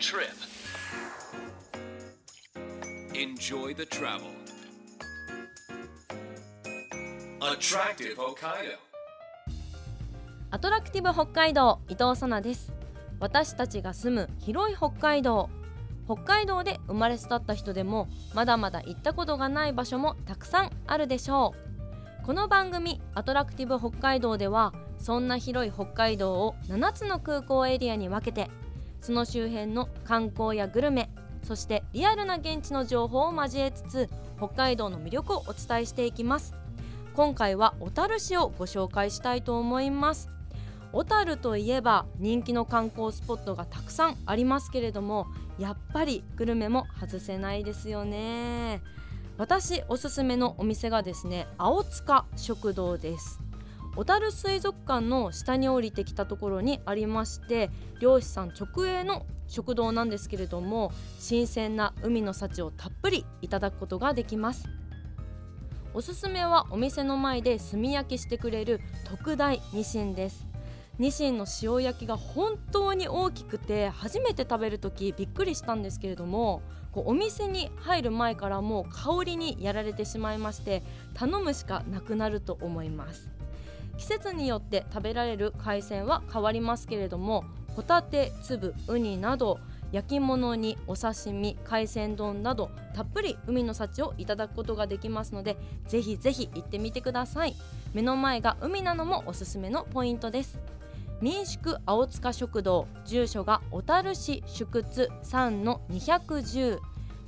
trip. Enjoy the travel. Attractive Hokkaido. アトラクティブ北海道伊藤さなです私たちが住む広い北海道北海道で生まれ育った人でもまだまだ行ったことがない場所もたくさんあるでしょうこの番組アトラクティブ北海道ではそんな広い北海道を7つの空港エリアに分けてその周辺の観光やグルメそしてリアルな現地の情報を交えつつ北海道の魅力をお伝えしていきます。今回は小樽市をご紹介したいと思います。小樽といえば人気の観光スポットがたくさんありますけれどもやっぱりグルメも外せないですよね。私おすすめのお店がですね青塚食堂です。小樽水族館の下に降りてきたところにありまして漁師さん直営の食堂なんですけれども新鮮な海の幸をたっぷりいただくことができます。おすすめはお店の前で炭焼きしてくれる特大ニシンです。ニシンの塩焼きが本当に大きくて初めて食べる時びっくりしたんですけれどもこうお店に入る前からもう香りにやられてしまいまして頼むしかなくなると思います。季節によって食べられる海鮮は変わりますけれどもホタテ粒ウニなど焼き物にお刺身海鮮丼などたっぷり海の幸をいただくことができますのでぜひぜひ行ってみてください。目の前が海なのもおすすめのポイントです。民宿青塚食堂住所が小樽市宿津3の210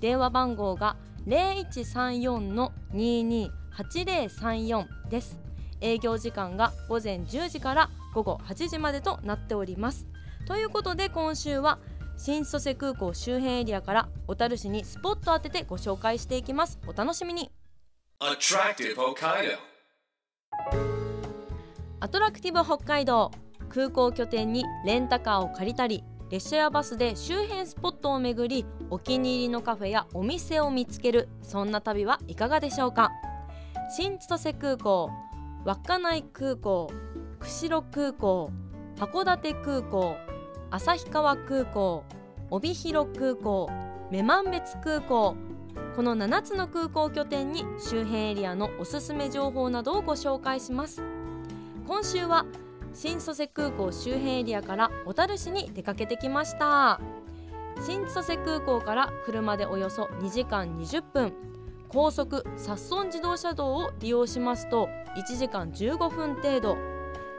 電話番号が0134の228034です。営業時間が午前10時から午後8時までとなっております。ということで今週は新千歳空港周辺エリアから小樽市にスポット当ててご紹介していきます。お楽しみに。Attractive Hokkaido. アトラクティブ北海道空港拠点にレンタカーを借りたり列車やバスで周辺スポットを巡りお気に入りのカフェやお店を見つけるそんな旅はいかがでしょうか？新千歳空港稚内空港釧路空港函館空港旭川空港帯広空港女満別空港この7つの空港拠点に周辺エリアのおすすめ情報などをご紹介します。今週は新千歳空港周辺エリアから小樽市に出かけてきました。新千歳空港から車でおよそ2時間20分。高速札村自動車道を利用しますと1時間15分程度。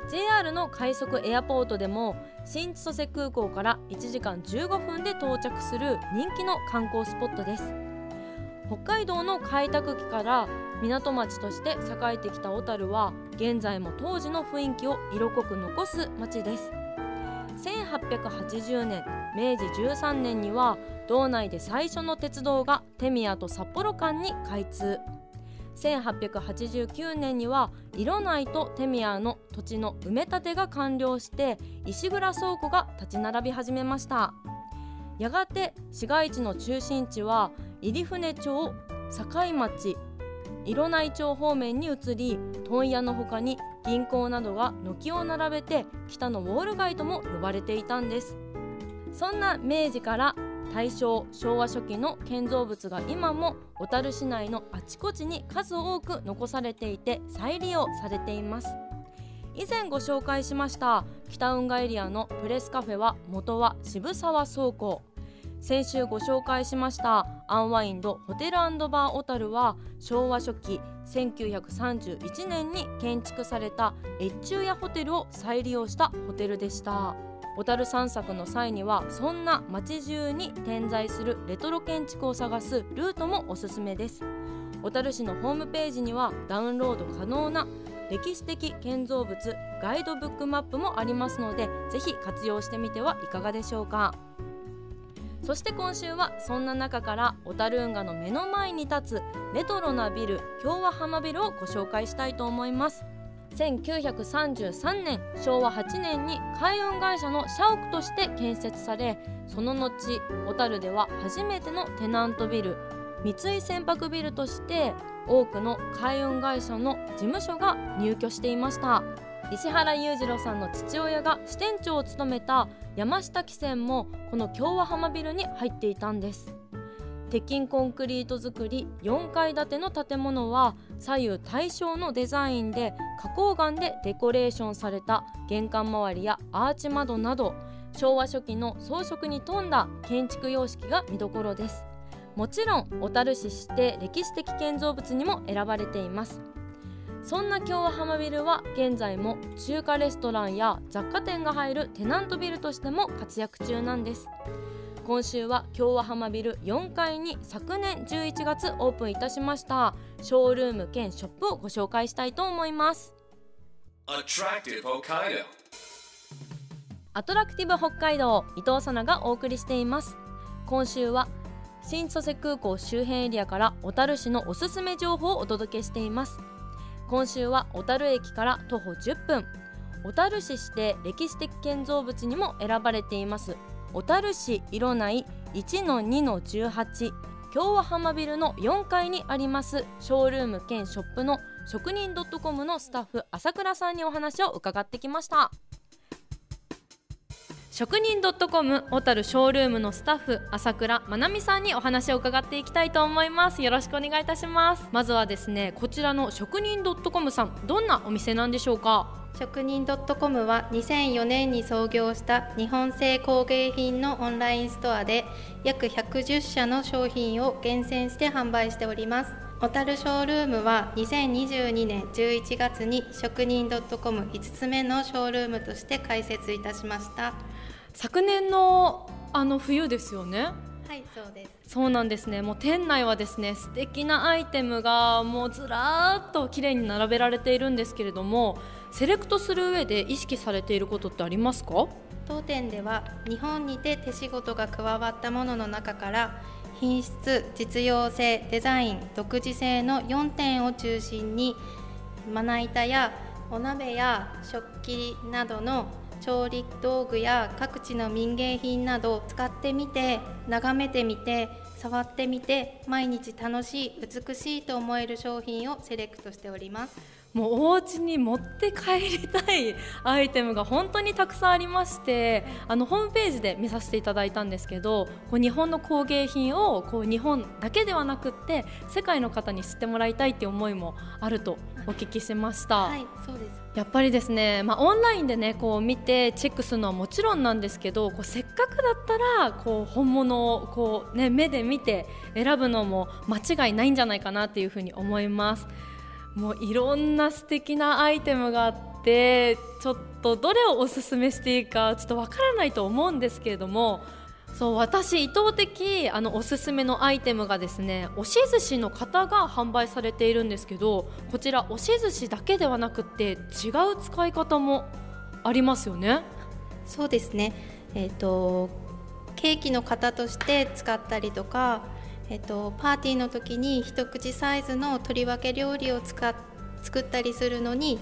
JR の快速エアポートでも新千歳空港から1時間15分で到着する人気の観光スポットです。北海道の開拓期から港町として栄えてきた小樽は現在も当時の雰囲気を色濃く残す町です。1880年明治13年には道内で最初の鉄道が手宮と札幌間に開通1889年には色内と手宮の土地の埋め立てが完了して石蔵倉庫が立ち並び始めました。やがて市街地の中心地は入船町境町色内町方面に移り問屋の他に銀行などが軒を並べて北のウォール街とも呼ばれていたんです。そんな明治から大正昭和初期の建造物が今も小樽市内のあちこちに数多く残されていて再利用されています。以前ご紹介しました北運河エリアのプレスカフェは元は渋沢倉庫。先週ご紹介しましたアンワインドホテルバー小樽は昭和初期1931年に建築された越中屋ホテルを再利用したホテルでした。小樽散策の際にはそんな街中に点在するレトロ建築を探すルートもおすすめです。小樽市のホームページにはダウンロード可能な歴史的建造物ガイドブックマップもありますのでぜひ活用してみてはいかがでしょうか。そして今週はそんな中から小樽運河の目の前に立つレトロなビル京和浜ビルをご紹介したいと思います。1933年昭和8年に海運会社の社屋として建設されその後小樽では初めてのテナントビル三井船舶ビルとして多くの海運会社の事務所が入居していました。石原裕次郎さんの父親が支店長を務めた山下汽船もこの京和浜ビルに入っていたんです。鉄筋コンクリート造り4階建ての建物は左右対称のデザインで花崗岩でデコレーションされた玄関周りやアーチ窓など昭和初期の装飾に富んだ建築様式が見どころです。もちろん小樽市指定歴史的建造物にも選ばれています。そんな京和浜ビルは現在も中華レストランや雑貨店が入るテナントビルとしても活躍中なんです。今週は京和浜ビル4階に昨年11月オープンいたしました。ショールーム兼ショップをご紹介したいと思います.アトラクティブ北海道伊藤さながお送りしています。今週は新千歳空港周辺エリアから小樽市のおすすめ情報をお届けしています今週は小樽駅から徒歩10分。小樽市指定歴史的建造物にも選ばれています。小樽市色内1-2-18京和浜ビルの4階にあります。ショールーム兼ショップの職人 .com のスタッフ朝倉さんにお話を伺ってきました。職人 .com 小樽ショールームのスタッフ朝倉まなみさんにお話を伺っていきたいと思います。よろしくお願いいたします。まずはですねこちらの職人 .com さんどんなお店なんでしょうか？職人 .com は2004年に創業した日本製工芸品のオンラインストアで約110社の商品を厳選して販売しております。小樽ショールームは2022年11月に職人 .com5 つ目のショールームとして開設いたしました。昨年のあの冬ですよね？はいそうです。そうなんですね。もう店内はですね素敵なアイテムがもうずらーっと綺麗に並べられているんですけれどもセレクトする上で意識されていることってありますか？当店では日本にて手仕事が加わったものの中から品質実用性デザイン独自性の4点を中心にまな板やお鍋や食器などの調理道具や各地の民芸品など使ってみて眺めてみて触ってみて毎日楽しい美しいと思える商品をセレクトしております。もうお家に持って帰りたいアイテムが本当にたくさんありましてあのホームページで見させていただいたんですけどこう日本の工芸品をこう日本だけではなくって世界の方に知ってもらいたいっていう思いもあるとお聞きしました。はいそうですやっぱりですね、まあ、オンラインでねこう見てチェックするのはもちろんなんですけどこうせっかくだったらこう本物をこう、ね、目で見て選ぶのも間違いないんじゃないかなっていうふうに思います。もういろんな素敵なアイテムがあってちょっとどれをおすすめしていいかちょっとわからないと思うんですけれどもそう私意図的あのおすすめのアイテムがですね押し寿司の方が販売されているんですけどこちら押し寿司だけではなくて違う使い方もありますよね。そうですねえっ、とケーキの型として使ったりとかえっと、パーティーの時に一口サイズの取り分け料理を使っ作ったりするのに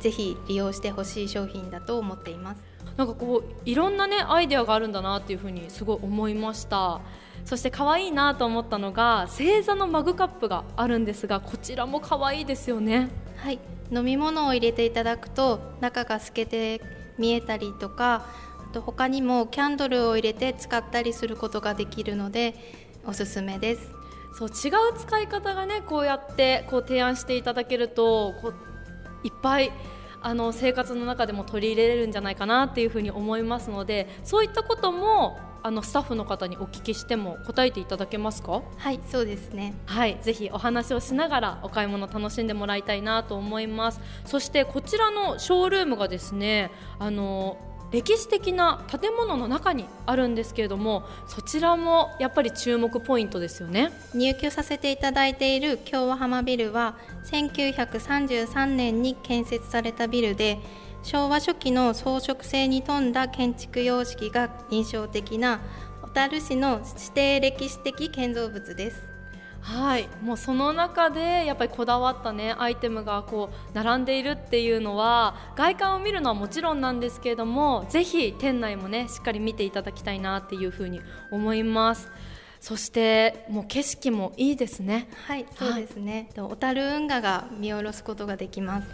ぜひ利用してほしい商品だと思っています。なんかこういろんなねアイデアがあるんだなっていうふうにすごい思いました。そして可愛いなと思ったのが星座のマグカップがあるんですがこちらも可愛いですよね。はい。飲み物を入れていただくと中が透けて見えたりとかあと他にもキャンドルを入れて使ったりすることができるのでおすすめです。そう違う使い方がねこうやってこう提案していただけるとこういっぱいあの生活の中でも取り入れれるんじゃないかなっていうふうに思いますのでそういったこともあのスタッフの方にお聞きしても答えていただけますか？はいそうですね。はいぜひお話をしながらお買い物楽しんでもらいたいなと思います。そしてこちらのショールームがですねあの歴史的な建物の中にあるんですけれどもそちらもやっぱり注目ポイントですよね。入居させていただいている京和浜ビルは1933年に建設されたビルで昭和初期の装飾性に富んだ建築様式が印象的な小樽市の指定歴史的建造物です。はい。もうその中でやっぱりこだわったねアイテムがこう並んでいるっていうのは外観を見るのはもちろんなんですけれどもぜひ店内もねしっかり見ていただきたいなっていうふうに思います。そしてもう景色もいいですね。はいそうですね、はい、小樽運河が見下ろすことができます。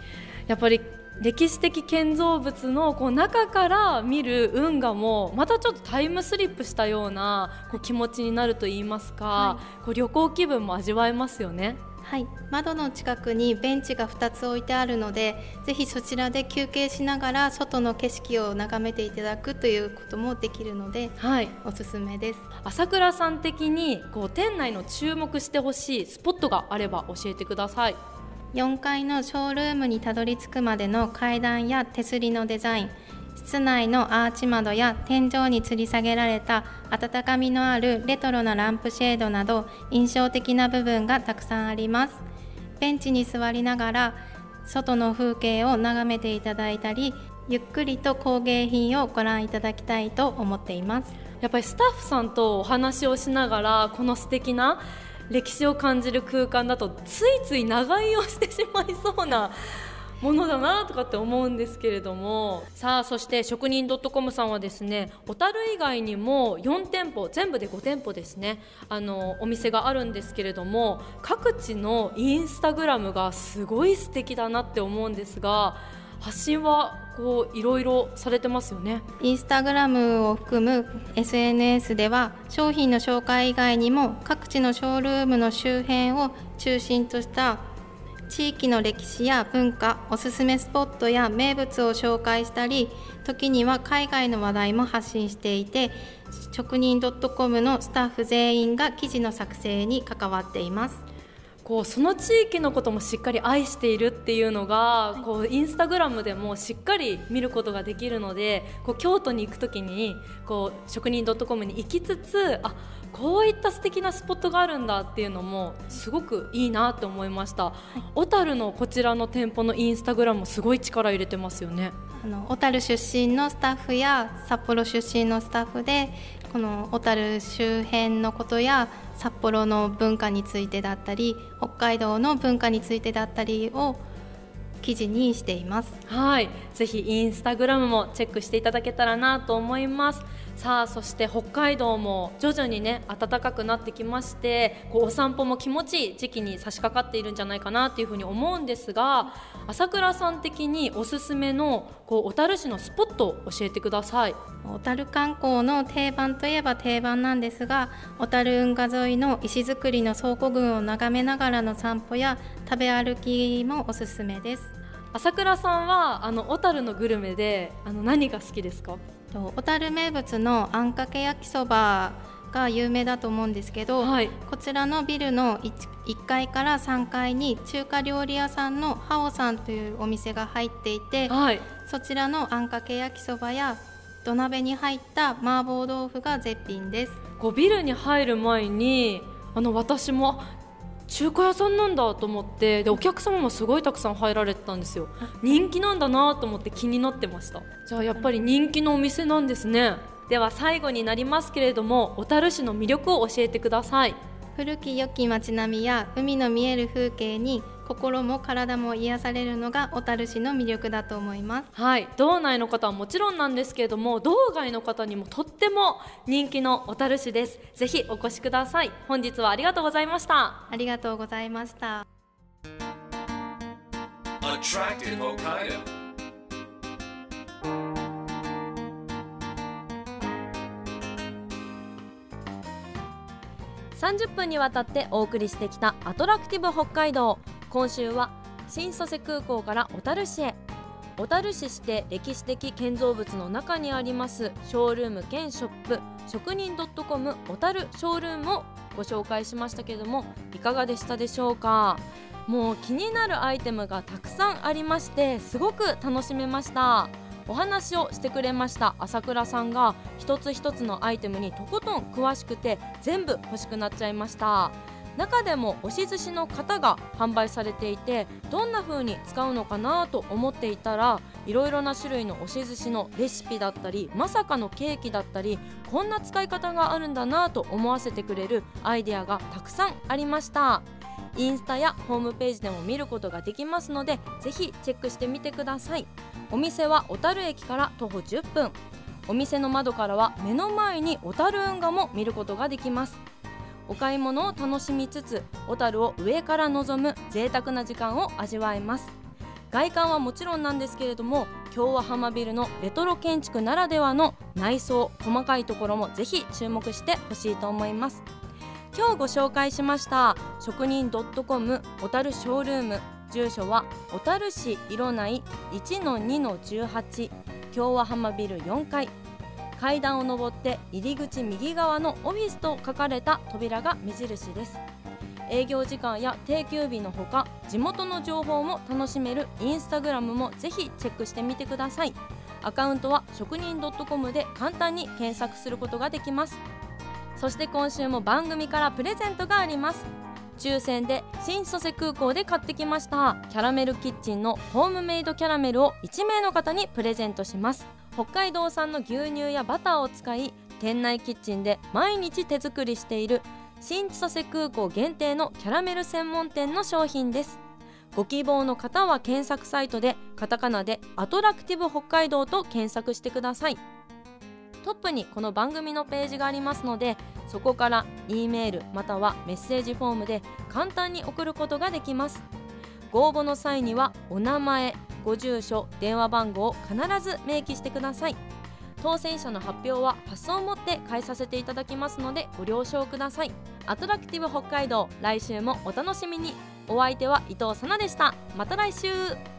やっぱり歴史的建造物のこう中から見る運河もまたちょっとタイムスリップしたようなこう気持ちになると言いますか、はい、こう旅行気分も味わえますよね。はい、窓の近くにベンチが2つ置いてあるのでぜひそちらで休憩しながら外の景色を眺めていただくということもできるので、はい、おすすめです。朝倉さん的にこう店内の注目してほしいスポットがあれば教えてください4階のショールームにたどり着くまでの階段や手すりのデザイン室内のアーチ窓や天井に吊り下げられた温かみのあるレトロなランプシェードなど印象的な部分がたくさんあります。ベンチに座りながら外の風景を眺めていただいたりゆっくりと工芸品をご覧いただきたいと思っています。やっぱりスタッフさんとお話をしながらこの素敵な歴史を感じる空間だとついつい長居をしてしまいそうなものだなとかって思うんですけれども。さあそして職人 .com さんはですね小樽以外にも4店舗全部で5店舗ですねあのお店があるんですけれども各地のインスタグラムがすごい素敵だなって思うんですが発信はこういろいろされてますよねインスタグラムを含む SNS では商品の紹介以外にも各地のショールームの周辺を中心とした地域の歴史や文化おすすめスポットや名物を紹介したり時には海外の話題も発信していて職人 .com のスタッフ全員が記事の作成に関わっています。こうその地域のこともしっかり愛しているっていうのが、こうインスタグラムでもしっかり見ることができるのでこう京都に行く時にこう職人 .com に行きつつあこういった素敵なスポットがあるんだっていうのもすごくいいなって思いました。小樽、はい、のこちらの店舗のインスタグラムすごい力入れてますよねあの小樽出身のスタッフや札幌出身のスタッフでこの小樽周辺のことや札幌の文化についてだったり北海道の文化についてだったりを記事にしています。はい。ぜひインスタグラムもチェックしていただけたらなと思います。さあそして北海道も徐々にね暖かくなってきましてこうお散歩も気持ちいい時期に差し掛かっているんじゃないかなっていうふうに思うんですが朝倉さん的におすすめのこう小樽市のスポットを教えてください。小樽観光の定番といえば定番なんですが小樽運河沿いの石造りの倉庫群を眺めながらの散歩や食べ歩きもおすすめです。朝倉さんはあの小樽のグルメであの何が好きですか？小樽名物のあんかけ焼きそばが有名だと思うんですけど、はい、こちらのビルの 1, 1階から3階に中華料理屋さんのハオさんというお店が入っていて、はい、そちらのあんかけ焼きそばや土鍋に入った麻婆豆腐が絶品です。こうビルに入る前にあの私も中華屋さんなんだと思ってでお客様もすごいたくさん入られてたんですよ。人気なんだなと思って気になってました。じゃあやっぱり人気のお店なんですね。では最後になりますけれども小樽市の魅力を教えてください。古き良き街並みや海の見える風景に心も体も癒されるのが小樽市の魅力だと思います。はい。道内の方はもちろんなんですけれども道外の方にもとっても人気の小樽市です。ぜひお越しください。本日はありがとうございました。ありがとうございました。30分にわたってお送りしてきたアトラクティブ北海道今週は新蘇瀬空港から小樽市へ。小樽市して歴史的建造物の中にありますショールーム兼ショップ職人 .com 小樽ショールームをご紹介しましたけれどもいかがでしたでしょうか？もう気になるアイテムがたくさんありましてすごく楽しめました。お話をしてくれました朝倉さんが一つ一つのアイテムにとことん詳しくて全部欲しくなっちゃいました。中でも押し寿司の型が販売されていてどんな風に使うのかなと思っていたらいろいろな種類の押し寿司のレシピだったりまさかのケーキだったりこんな使い方があるんだなと思わせてくれるアイデアがたくさんありました。インスタやホームページでも見ることができますのでぜひチェックしてみてください。お店は小樽駅から徒歩10分。お店の窓からは目の前に小樽運河も見ることができます。お買い物を楽しみつつ小樽を上から望む贅沢な時間を味わえます。外観はもちろんなんですけれども京和浜ビルのレトロ建築ならではの内装細かいところもぜひ注目してほしいと思います。今日ご紹介しました職人 .com 小樽ショールーム。住所は小樽市色内1-2-18京和浜ビル4階。階段を上って入り口右側のオフィスと書かれた扉が目印です。営業時間や定休日のほか地元の情報も楽しめるインスタグラムもぜひチェックしてみてください。アカウントは職人 .com で簡単に検索することができます。そして今週も番組からプレゼントがあります。抽選で新千歳空港で買ってきましたキャラメルキッチンのホームメイドキャラメルを1名の方にプレゼントします。北海道産の牛乳やバターを使い店内キッチンで毎日手作りしている新千歳空港限定のキャラメル専門店の商品です。ご希望の方は検索サイトでカタカナでアトラクティブ北海道と検索してください。トップにこの番組のページがありますのでそこから E メールまたはメッセージフォームで簡単に送ることができます。ご応募の際にはお名前ご住所電話番号を必ず明記してください。当選者の発表はパスを持って返させていただきますのでご了承ください。アトラクティブ北海道来週もお楽しみに。お相手は伊藤さなでした。また来週。